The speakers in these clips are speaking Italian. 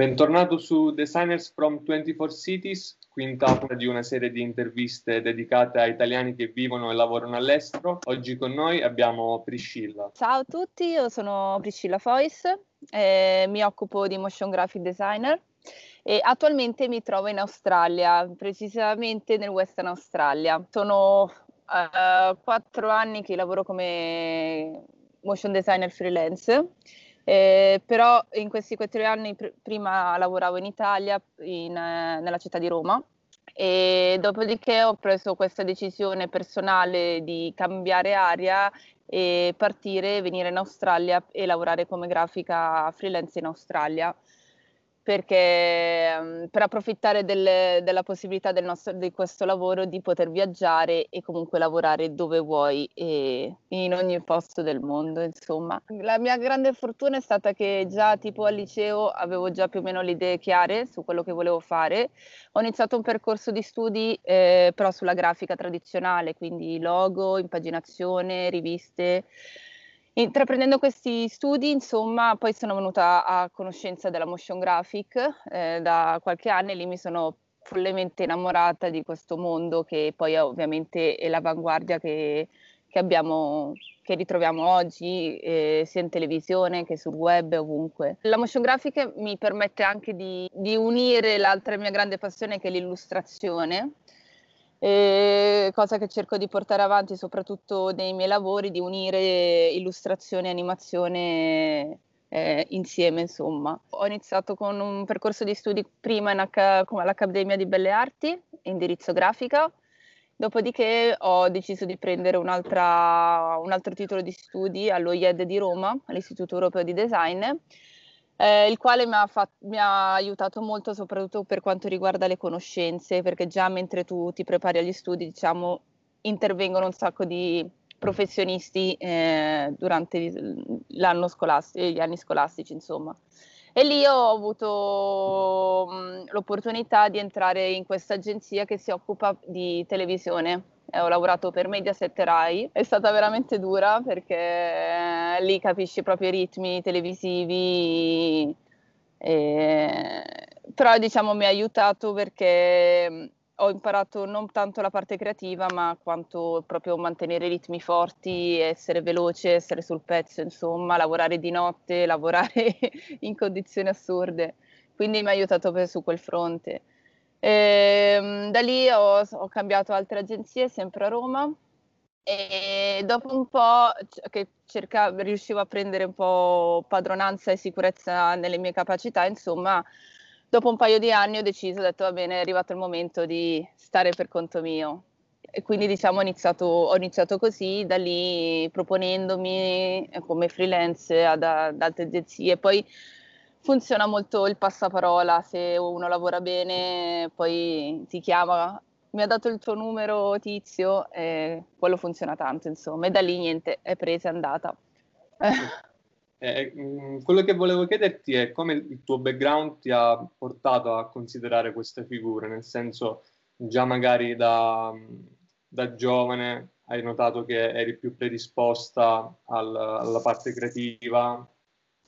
Bentornato su Designers from 24 Cities, quinta di una serie di interviste dedicate a italiani che vivono e lavorano all'estero. Oggi con noi abbiamo Priscilla. Ciao a tutti, io sono Priscilla Fois, eh, mi occupo di motion graphic designer e attualmente mi trovo in Australia, precisamente nel Western Australia. Sono uh, quattro anni che lavoro come motion designer freelance eh, però in questi quattro anni pr- prima lavoravo in Italia, in, eh, nella città di Roma, e dopodiché ho preso questa decisione personale di cambiare aria e partire, venire in Australia e lavorare come grafica freelance in Australia perché um, per approfittare delle, della possibilità del nostro, di questo lavoro di poter viaggiare e comunque lavorare dove vuoi e in ogni posto del mondo, insomma. La mia grande fortuna è stata che già tipo al liceo avevo già più o meno le idee chiare su quello che volevo fare. Ho iniziato un percorso di studi eh, però sulla grafica tradizionale, quindi logo, impaginazione, riviste. Intraprendendo questi studi, insomma, poi sono venuta a conoscenza della motion graphic eh, da qualche anno e lì mi sono follemente innamorata di questo mondo che poi ovviamente è l'avanguardia che, che abbiamo, che ritroviamo oggi eh, sia in televisione che sul web ovunque. La motion graphic mi permette anche di, di unire l'altra mia grande passione che è l'illustrazione e cosa che cerco di portare avanti soprattutto nei miei lavori, di unire illustrazione e animazione eh, insieme, insomma. Ho iniziato con un percorso di studi prima H- all'Accademia di Belle Arti, indirizzo grafica, dopodiché ho deciso di prendere un altro titolo di studi allo IED di Roma, all'Istituto Europeo di Design, eh, il quale mi ha, fatto, mi ha, aiutato molto soprattutto per quanto riguarda le conoscenze, perché già mentre tu ti prepari agli studi, diciamo, intervengono un sacco di professionisti eh, durante l'anno scolastico, gli anni scolastici, insomma. E lì ho avuto mh, l'opportunità di entrare in questa agenzia che si occupa di televisione ho lavorato per Mediaset Rai, è stata veramente dura perché eh, lì capisci proprio i ritmi televisivi, e... però diciamo mi ha aiutato perché mm, ho imparato non tanto la parte creativa ma quanto proprio mantenere ritmi forti, essere veloce, essere sul pezzo, insomma, lavorare di notte, lavorare in condizioni assurde, quindi mi ha aiutato su quel fronte. E, ehm, da lì ho, ho, cambiato altre agenzie, sempre a Roma, e dopo un po' che cercavo, riuscivo a prendere un po' padronanza e sicurezza nelle mie capacità, insomma, dopo un paio di anni ho deciso, ho detto va bene, è arrivato il momento di stare per conto mio. E quindi diciamo ho iniziato, ho iniziato così, da lì proponendomi come freelance ad, ad altre agenzie. Poi funziona molto il passaparola, se uno lavora bene poi ti chiama, mi ha dato il tuo numero tizio e quello funziona tanto insomma e da lì niente, è presa e andata. Eh, mm, quello che volevo chiederti è come il tuo background ti ha portato a considerare queste figure, nel senso già magari da, da giovane hai notato che eri più predisposta al, alla parte creativa,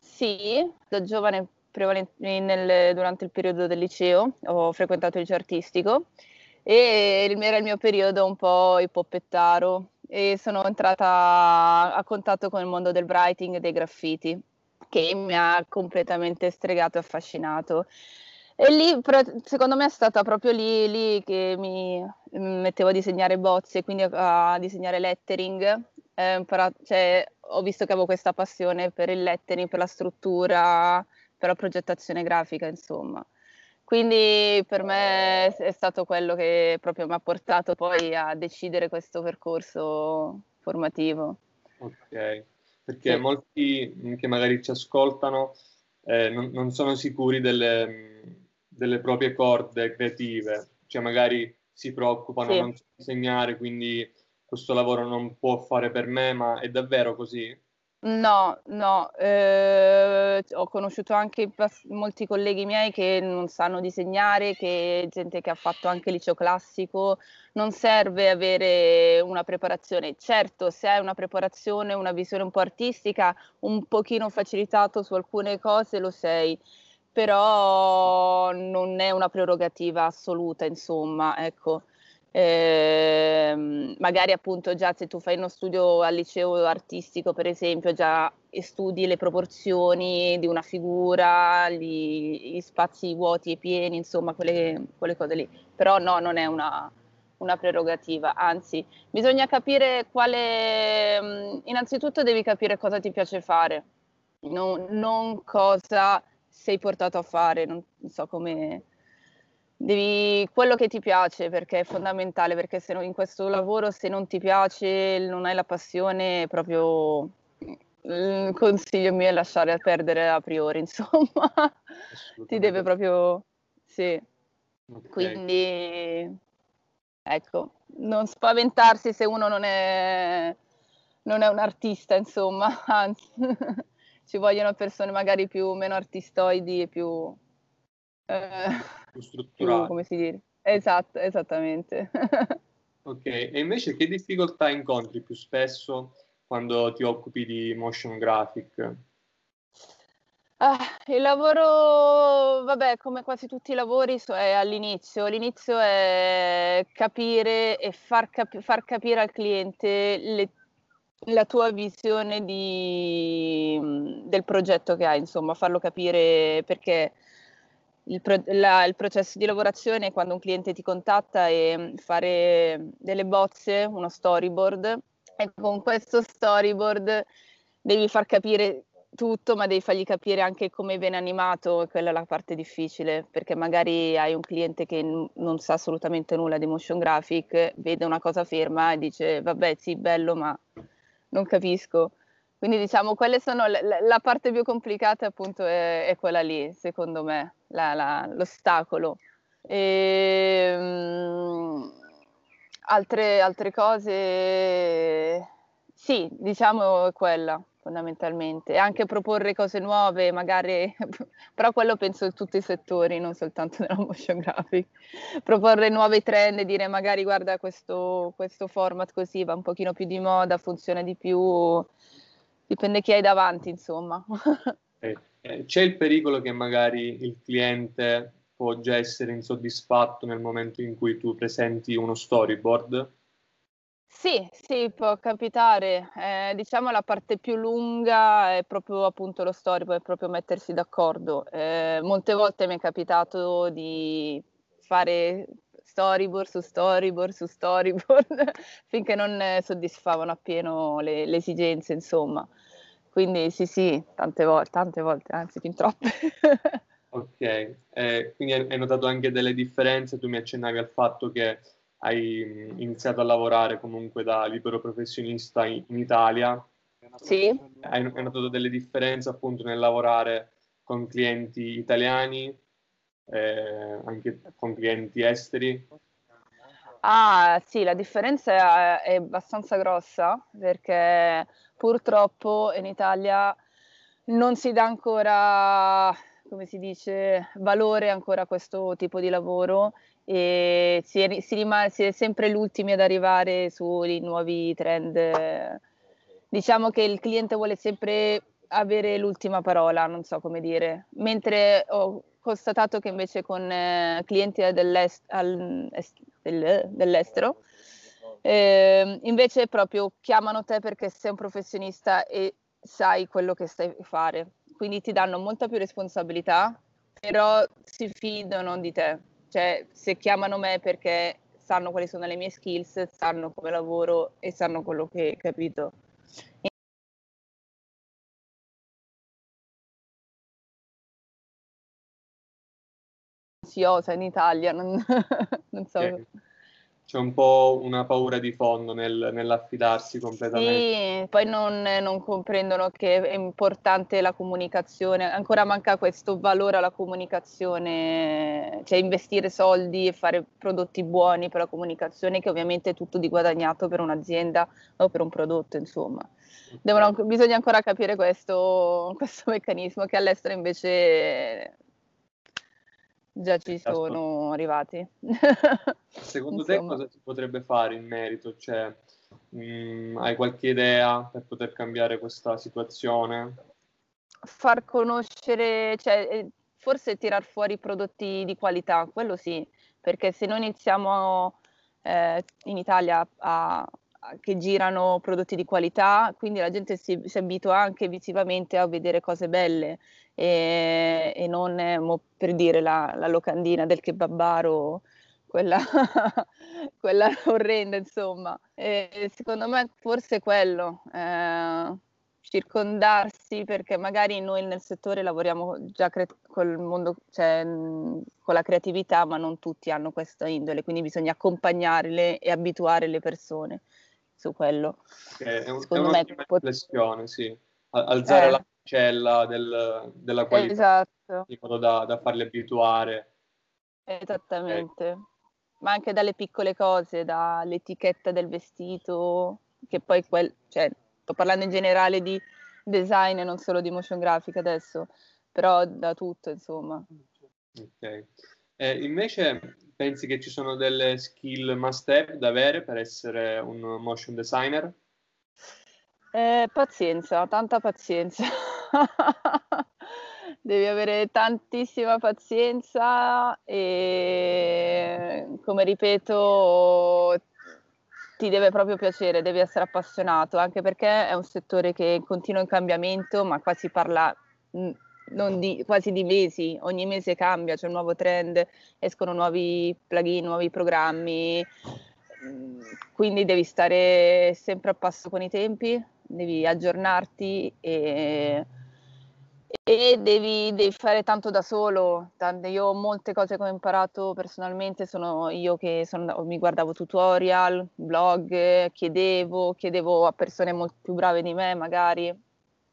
sì, da giovane nel, durante il periodo del liceo ho frequentato il liceo artistico e era il mio periodo un po' ipoppettaro e sono entrata a contatto con il mondo del writing e dei graffiti che mi ha completamente stregato e affascinato. E lì, secondo me, è stata proprio lì, lì che mi mettevo a disegnare bozze, quindi a disegnare lettering. Eh, imparato, cioè, ho visto che avevo questa passione per il lettering, per la struttura, per la progettazione grafica, insomma. Quindi per me è stato quello che proprio mi ha portato poi a decidere questo percorso formativo. Ok, perché sì. molti che magari ci ascoltano eh, non, non, sono sicuri delle, delle, proprie corde creative, cioè magari si preoccupano, sì. non so insegnare, quindi questo lavoro non può fare per me, ma è davvero così? No, no, eh, ho conosciuto anche molti colleghi miei che non sanno disegnare, che gente che ha fatto anche liceo classico, non serve avere una preparazione. Certo, se hai una preparazione, una visione un po' artistica, un pochino facilitato su alcune cose lo sei, però non è una prerogativa assoluta, insomma, ecco. Eh, magari appunto già se tu fai uno studio al liceo artistico, per esempio, già studi le proporzioni di una figura, gli, gli spazi vuoti e pieni, insomma, quelle, quelle, cose lì. Però no, non è una, una prerogativa, anzi, bisogna capire quale... Innanzitutto devi capire cosa ti piace fare, non, non cosa sei portato a fare, non so come devi quello che ti piace perché è fondamentale perché se no, in questo lavoro se non ti piace non hai la passione proprio il consiglio mio è lasciare perdere a priori insomma. Ti deve proprio sì. Okay. quindi ecco non spaventarsi se uno non è non è un artista insomma anzi ci vogliono persone magari più meno artistoidi e più eh, più strutturale. come si dice? Esatto, esattamente. ok, e invece che difficoltà incontri più spesso quando ti occupi di motion graphic? Ah, il lavoro, vabbè, come quasi tutti i lavori, è all'inizio. L'inizio è capire e far, capi- far capire al cliente le, la tua visione di, del progetto che hai, insomma, farlo capire perché il, pro- la, il, processo di lavorazione è quando un cliente ti contatta e fare delle bozze, uno storyboard e con questo storyboard devi far capire tutto, ma devi fargli capire anche come viene animato, e quella è la parte difficile, perché magari hai un cliente che n- non sa assolutamente nulla di motion graphic, vede una cosa ferma e dice vabbè sì, bello, ma non capisco. Quindi diciamo, quelle sono la, la parte più complicata appunto è, è quella lì, secondo me, la, la, l'ostacolo. E, um, altre, altre cose, sì, diciamo è quella fondamentalmente, anche proporre cose nuove, magari, però quello penso in tutti i settori, non soltanto nella motion graphic, proporre nuovi trend e dire magari guarda questo, questo format così va un pochino più di moda, funziona di più, dipende chi hai davanti, insomma. Eh, eh, c'è il pericolo che magari il cliente può già essere insoddisfatto nel momento in cui tu presenti uno storyboard? Sì, sì, può capitare. Eh, diciamo la parte più lunga è proprio appunto lo storyboard, è proprio mettersi d'accordo. Eh, molte volte mi è capitato di fare storyboard su storyboard su storyboard finché non soddisfavano appieno le, le esigenze, insomma. Quindi sì, sì, tante volte, tante volte, anzi fin troppe. ok, eh, quindi hai notato anche delle differenze, tu mi accennavi al fatto che hai iniziato a lavorare comunque da libero professionista in, in Italia. Sì. Hai, hai notato delle differenze appunto nel lavorare con clienti italiani, eh, anche con clienti esteri? Ah sì, la differenza è, abbastanza grossa perché purtroppo in Italia non si dà ancora, come si dice, valore ancora a questo tipo di lavoro e si è, si, rimane, si è sempre gli ultimi ad arrivare sui nuovi trend. Diciamo che il cliente vuole sempre avere l'ultima parola, non so come dire, mentre ho constatato che invece con eh, clienti dell'est, al, est, del, dell'estero eh, invece proprio chiamano te perché sei un professionista e sai quello che stai a fare, quindi ti danno molta più responsabilità, però si fidano di te. Cioè, se chiamano me perché sanno quali sono le mie skills, sanno come lavoro e sanno quello che hai capito. Si osa in Italia, non, non so. Okay c'è un po' una paura di fondo nel, nell'affidarsi completamente. Sì, poi non, non, comprendono che è importante la comunicazione, ancora manca questo valore alla comunicazione, cioè investire soldi e fare prodotti buoni per la comunicazione, che ovviamente è tutto di guadagnato per un'azienda o per un prodotto, insomma. Devono, bisogna ancora capire questo, questo meccanismo che all'estero invece già ci sono arrivati. Secondo te cosa si potrebbe fare in merito? Cioè, mh, mm, hai qualche idea per poter cambiare questa situazione? Far conoscere, cioè, eh, forse tirar fuori prodotti di qualità, quello sì, perché se noi iniziamo eh, in Italia a, a, che girano prodotti di qualità, quindi la gente si, si abitua anche visivamente a vedere cose belle e, e non eh, per dire la, la, locandina del kebabaro, quella, quella orrenda insomma. E secondo me forse quello. Eh, circondarsi perché magari noi nel settore lavoriamo già cre- col mondo, cioè, con la creatività, ma non tutti hanno questa indole, quindi bisogna accompagnarle e abituare le persone su quello. Okay, è, un, Secondo è una riflessione, sì. Alzare eh. la cella del, della qualità esatto. in modo da, da farli abituare. Esattamente. Okay. Ma anche dalle piccole cose, dall'etichetta del vestito, che poi quel, cioè, sto parlando in generale di design e non solo di motion graphic adesso, però da tutto, insomma. Ok. Eh, invece pensi che ci sono delle skill must have da avere per essere un motion designer? Eh, pazienza, tanta pazienza. Devi avere tantissima pazienza e, come ripeto, ti deve proprio piacere, devi essere appassionato, anche perché è un settore che è in continuo cambiamento, ma qua si parla di, quasi di mesi, ogni mese cambia, c'è un nuovo trend, escono nuovi plugin, nuovi programmi, quindi devi stare sempre a passo con i tempi, devi aggiornarti e e devi, devi, fare tanto da solo. Io ho molte cose che ho imparato personalmente, sono io che sono, mi guardavo tutorial, blog, chiedevo, chiedevo a persone molto più brave di me magari.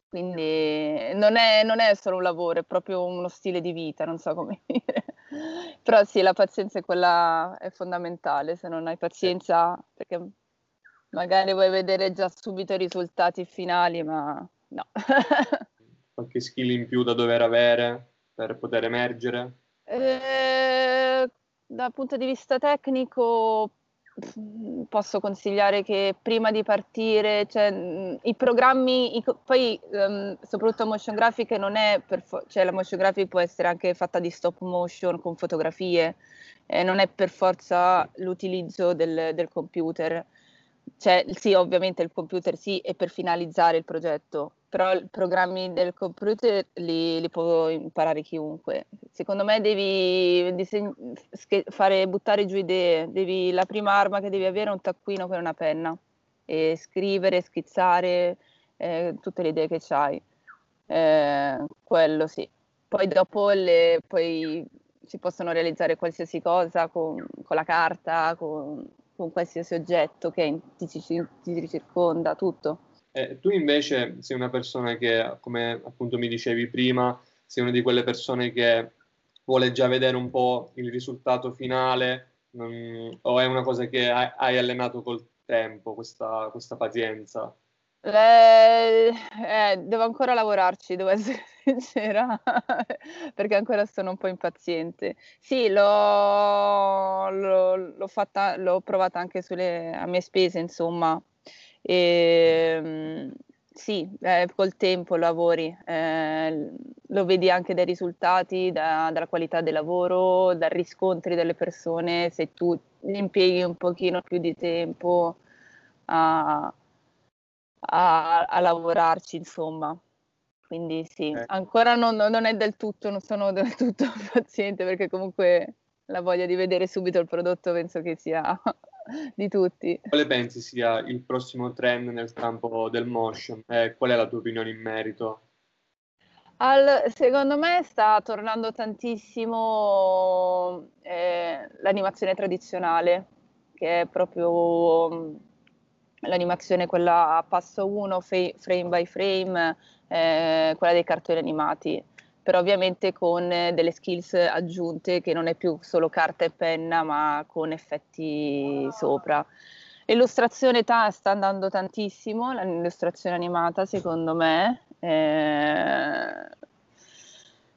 Quindi non è, non è solo un lavoro, è proprio uno stile di vita, non so come dire. Però sì, la pazienza è quella è fondamentale, se non hai pazienza, perché magari vuoi vedere già subito i risultati finali, ma no. qualche skill in più da dover avere per poter emergere? Eh, dal punto di vista tecnico posso consigliare che prima di partire, cioè, i programmi, i, poi um, soprattutto motion graphic non è per fo- cioè la motion graphic può essere anche fatta di stop motion con fotografie, eh, non è per forza l'utilizzo del, del computer. Cioè, sì, ovviamente il computer sì, è per finalizzare il progetto, però i programmi del computer li, li, può imparare chiunque. Secondo me devi diseg- fare, buttare giù idee, devi, la prima arma che devi avere è un taccuino con una penna e scrivere, schizzare eh, tutte le idee che hai. Eh, quello sì. Poi dopo le, poi si possono realizzare qualsiasi cosa con, con la carta, con, con, qualsiasi oggetto che ti, ti, ti circonda, tutto. Eh, tu invece sei una persona che, come appunto mi dicevi prima, sei una di quelle persone che vuole già vedere un po' il risultato finale non, o è una cosa che hai, hai allenato col tempo, questa, questa pazienza? Le, eh, devo ancora lavorarci, devo essere sincera, perché ancora sono un po' impaziente. Sì, l'ho, l'ho, l'ho, fatta, l'ho provata anche sulle, a mie spese, insomma, e, ehm, sì, eh, col tempo lavori, eh, lo vedi anche dai risultati, da, dalla qualità del lavoro, dai riscontri delle persone, se tu impieghi un pochino più di tempo a, a, a lavorarci, insomma. Quindi sì, eh. ancora non, non, è del tutto, non sono del tutto paziente perché comunque la voglia di vedere subito il prodotto penso che sia di tutti. Quale pensi sia il prossimo trend nel campo del motion? Eh, qual è la tua opinione in merito? Al, secondo me sta tornando tantissimo eh, l'animazione tradizionale, che è proprio mm, l'animazione quella a passo 1, frame by frame, eh, quella dei cartoni animati però ovviamente con delle skills aggiunte che non è più solo carta e penna, ma con effetti sopra. L'illustrazione ta- sta andando tantissimo, l'illustrazione animata secondo me. Eh,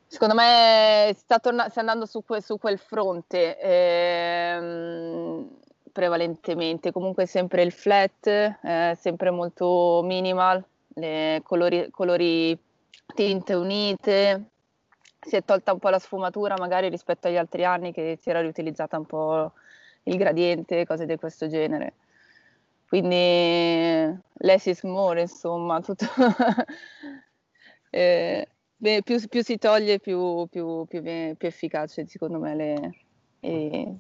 secondo me sta, torna- sta andando su, que- su, quel fronte eh, prevalentemente, comunque sempre il flat, eh, sempre molto minimal, colori, colori tinte unite, si è tolta un po' la sfumatura magari rispetto agli altri anni che si era riutilizzata un po' il gradiente, cose di questo genere. Quindi less is more, insomma, tutto eh, beh, più, più, si toglie più, più, più, più efficace secondo me le, il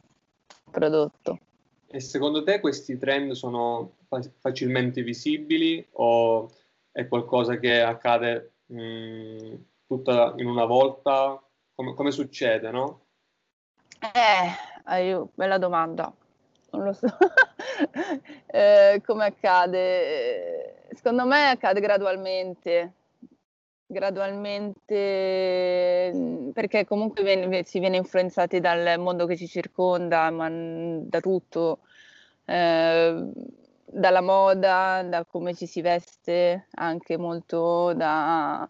prodotto. E secondo te questi trend sono facilmente visibili o è qualcosa che accade mh, tutta in una volta? Come, come succede, no? Eh, bella domanda. Non lo so. eh, come accade? Secondo me accade gradualmente. Gradualmente, perché comunque viene, si viene influenzati dal mondo che ci circonda, ma da tutto. Eh, dalla moda, da come ci si veste, anche molto da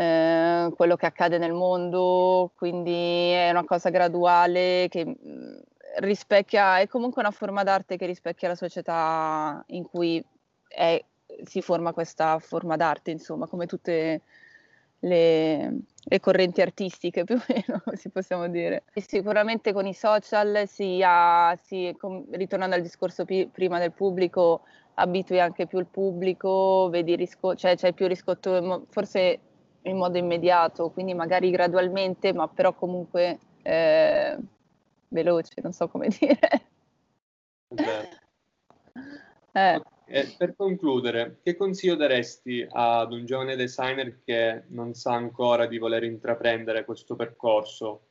eh, quello che accade nel mondo, quindi è una cosa graduale che mm, rispecchia, è comunque una forma d'arte che rispecchia la società in cui è, si forma questa forma d'arte, insomma, come tutte le, le, correnti artistiche più o meno, si possiamo dire. E sicuramente con i social, si ha, si, com, ritornando al discorso pi, prima del pubblico, abitui anche più il pubblico, vedi risco- cioè c'è più riscotto, forse in modo immediato, quindi magari gradualmente, ma però comunque eh, veloce, non so come dire. Eh. Eh, per concludere, che consiglio daresti ad un giovane designer che non sa ancora di voler intraprendere questo percorso?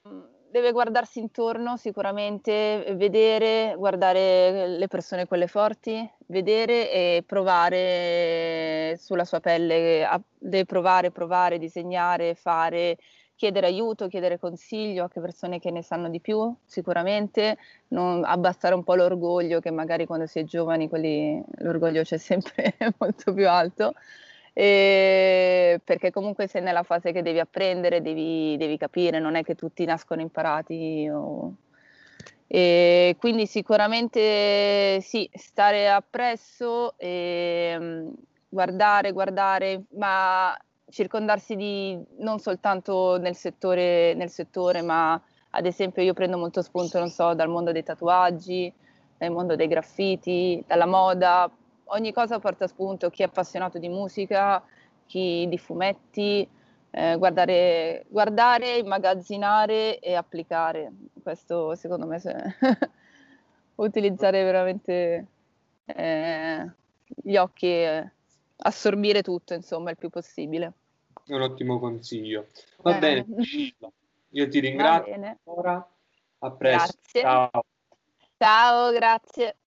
Deve guardarsi intorno sicuramente, vedere, guardare le persone quelle forti, vedere e provare sulla sua pelle, deve provare, provare, disegnare, fare, chiedere aiuto, chiedere consiglio a persone che ne sanno di più, sicuramente, non abbassare un po' l'orgoglio, che magari quando si è giovani quelli, l'orgoglio c'è sempre molto più alto, e perché comunque sei nella fase che devi apprendere, devi, devi capire, non è che tutti nascono imparati. O... E quindi sicuramente sì, stare appresso e mm, guardare, guardare, ma circondarsi di non soltanto nel settore, nel settore, ma ad esempio io prendo molto spunto, non so, dal mondo dei tatuaggi, dal mondo dei graffiti, dalla moda, ogni cosa porta spunto, chi è appassionato di musica, chi di fumetti, eh, guardare, guardare, immagazzinare e applicare. Questo secondo me se... utilizzare veramente eh, gli occhi e assorbire tutto, insomma, il più possibile. È un ottimo consiglio. Va eh. bene, io ti ringrazio ancora. A presto. Grazie. Ciao. Ciao, grazie.